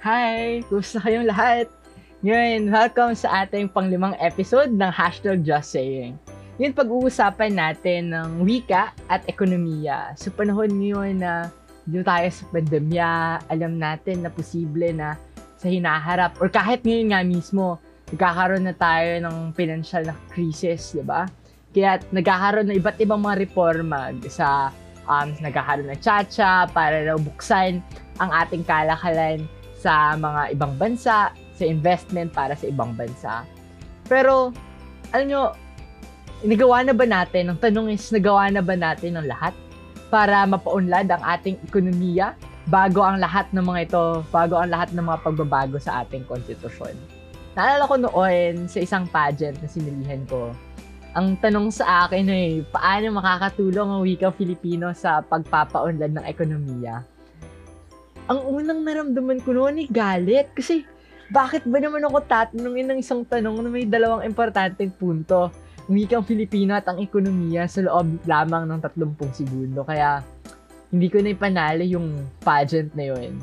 Hi! Kumusta kayong lahat? Ngayon, welcome sa ating panglimang episode ng Hashtag Just Saying. Ngayon, pag-uusapan natin ng wika at ekonomiya. Sa panahon ngayon na dito tayo sa pandemya, alam natin na posible na sa hinaharap, or kahit ngayon nga mismo, nagkakaroon na tayo ng financial na crisis, di ba? Kaya nagkakaroon ng iba't ibang mga reforma sa um, nagkakaroon ng tsa para raw ang ating kalakalan sa mga ibang bansa, sa investment para sa ibang bansa. Pero, alam nyo, nagawa na ba natin, ang tanong is, nagawa na ba natin ang lahat para mapaunlad ang ating ekonomiya bago ang lahat ng mga ito, bago ang lahat ng mga pagbabago sa ating konstitusyon. Naalala ko noon sa isang pageant na sinilihan ko, ang tanong sa akin ay, paano makakatulong ang wikang Filipino sa pagpapaunlad ng ekonomiya? Ang unang naramdaman ko noon ay galit. Kasi, bakit ba naman ako tatanungin ng isang tanong na may dalawang importanteng punto? Ang wikang Filipino at ang ekonomiya sa loob lamang ng 30 segundo. Kaya, hindi ko na ipanali yung pageant na yun.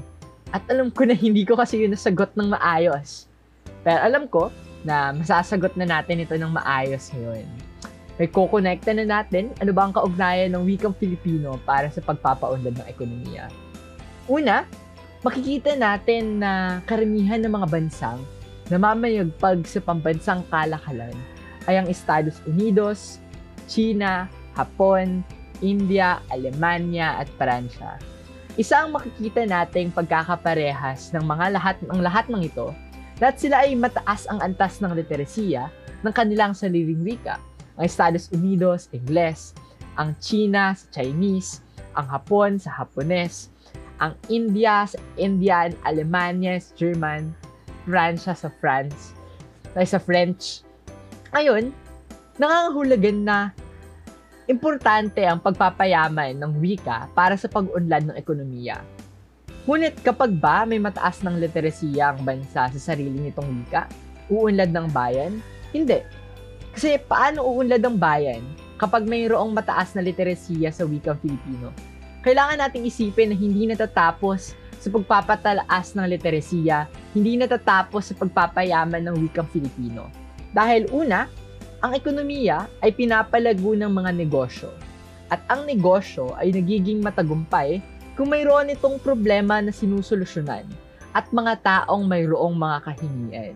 At alam ko na hindi ko kasi yun nasagot ng maayos. Pero alam ko na masasagot na natin ito ng maayos ngayon. May kukonekta na natin ano ba ang kaugnayan ng wikang Filipino para sa pagpapaunlad ng ekonomiya. Una, makikita natin na karamihan ng mga bansang namamayagpag sa pambansang kalakalan ay ang Estados Unidos, China, Hapon, India, Alemanya at Pransya. Isa ang makikita nating pagkakaparehas ng mga lahat ng lahat ng ito dahil sila ay mataas ang antas ng literasiya ng kanilang sariling wika. Ang Estados Unidos, Ingles, ang China sa Chinese, ang Hapon sa Hapones, ang India sa Indian, Alemanya sa German, Francia sa France, ay sa French. Ngayon, nangangahulugan na importante ang pagpapayaman ng wika para sa pag-unlad ng ekonomiya. Ngunit kapag ba may mataas ng literasiya ang bansa sa sarili nitong wika, uunlad ng bayan? Hindi. Kasi paano uunlad ang bayan kapag mayroong mataas na literasiya sa wikang Filipino? Kailangan nating isipin na hindi natatapos sa pagpapatalaas ng literasiya, hindi natatapos sa pagpapayaman ng wikang Filipino. Dahil una, ang ekonomiya ay pinapalago ng mga negosyo. At ang negosyo ay nagiging matagumpay kung mayroon itong problema na sinusolusyonan at mga taong mayroong mga kahingian.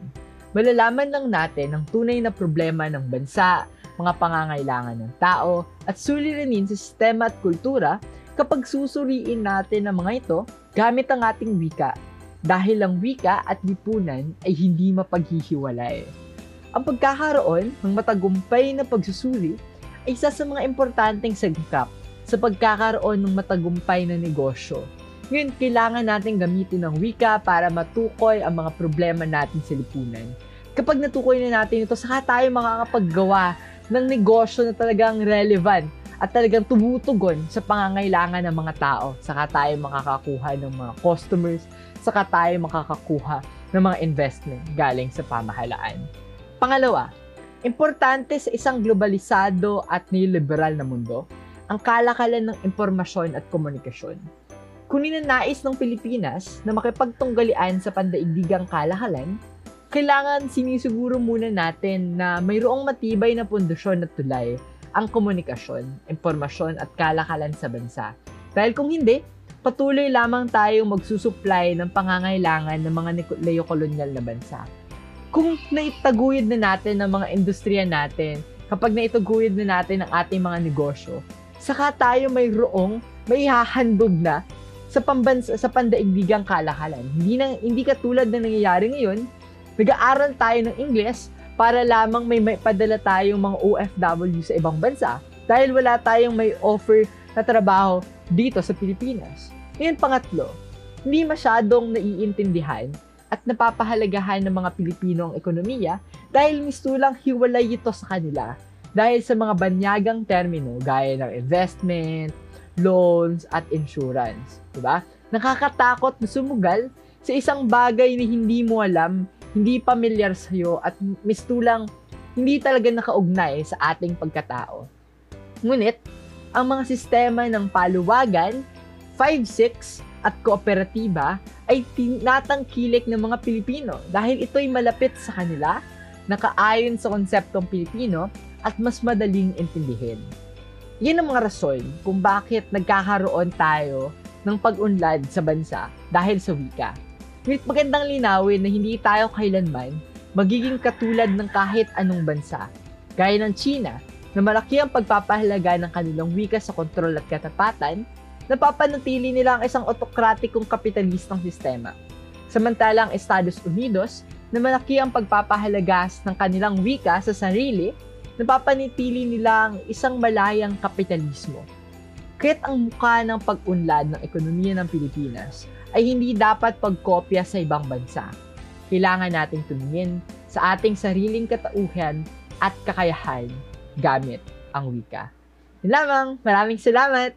Malalaman lang natin ang tunay na problema ng bansa, mga pangangailangan ng tao, at suliranin sa sistema at kultura kapag susuriin natin ang mga ito gamit ang ating wika dahil ang wika at lipunan ay hindi mapaghihiwalay. Ang pagkakaroon ng matagumpay na pagsusuri ay isa sa mga importanteng sagkap sa pagkakaroon ng matagumpay na negosyo. Ngayon, kailangan natin gamitin ang wika para matukoy ang mga problema natin sa lipunan. Kapag natukoy na natin ito, saka tayo makakapaggawa ng negosyo na talagang relevant at talagang tumutugon sa pangangailangan ng mga tao. Saka tayo makakakuha ng mga customers, saka tayo makakakuha ng mga investment galing sa pamahalaan. Pangalawa, importante sa isang globalisado at neoliberal na mundo, ang kalakalan ng impormasyon at komunikasyon. Kung ninanais ng Pilipinas na makipagtunggalian sa pandaigdigang kalakalan, kailangan sinisiguro muna natin na mayroong matibay na pundasyon at tulay ang komunikasyon, impormasyon at kalakalan sa bansa. Dahil kung hindi, patuloy lamang tayong magsusupply ng pangangailangan ng mga neo-colonial na bansa. Kung naitaguyod na natin ang mga industriya natin, kapag naitaguyod na natin ang ating mga negosyo, saka tayo mayroong may hahandog na sa pambansa sa pandaigdigang kalakalan. Hindi na hindi katulad na nangyayari ngayon, nag-aaral tayo ng Ingles para lamang may, may padala tayong mga OFW sa ibang bansa dahil wala tayong may offer na trabaho dito sa Pilipinas. Ngayon pangatlo, hindi masyadong naiintindihan at napapahalagahan ng mga Pilipino ang ekonomiya dahil mistulang hiwalay ito sa kanila dahil sa mga banyagang termino gaya ng investment, loans, at insurance. Diba? Nakakatakot na sumugal sa isang bagay na hindi mo alam hindi pamilyar sa iyo at mistulang hindi talaga nakaugnay sa ating pagkatao. Ngunit, ang mga sistema ng paluwagan, 5-6, at kooperatiba ay tinatangkilik ng mga Pilipino dahil ito'y malapit sa kanila, nakaayon sa konseptong Pilipino at mas madaling intindihin. Yan ang mga rason kung bakit nagkakaroon tayo ng pag-unlad sa bansa dahil sa wika. Ngunit magandang linawin na hindi tayo kailanman magiging katulad ng kahit anong bansa, gaya ng China, na malaki ang pagpapahalaga ng kanilang wika sa kontrol at katapatan, napapanatili nila ang isang otokratikong kapitalistang sistema. Samantalang Estados Unidos, na malaki ang pagpapahalaga ng kanilang wika sa sarili, napapanatili nila ang isang malayang kapitalismo. Kaya't ang mukha ng pag-unlad ng ekonomiya ng Pilipinas ay hindi dapat pagkopya sa ibang bansa. Kailangan nating tumingin sa ating sariling katauhan at kakayahan gamit ang wika. Yun lamang, maraming salamat!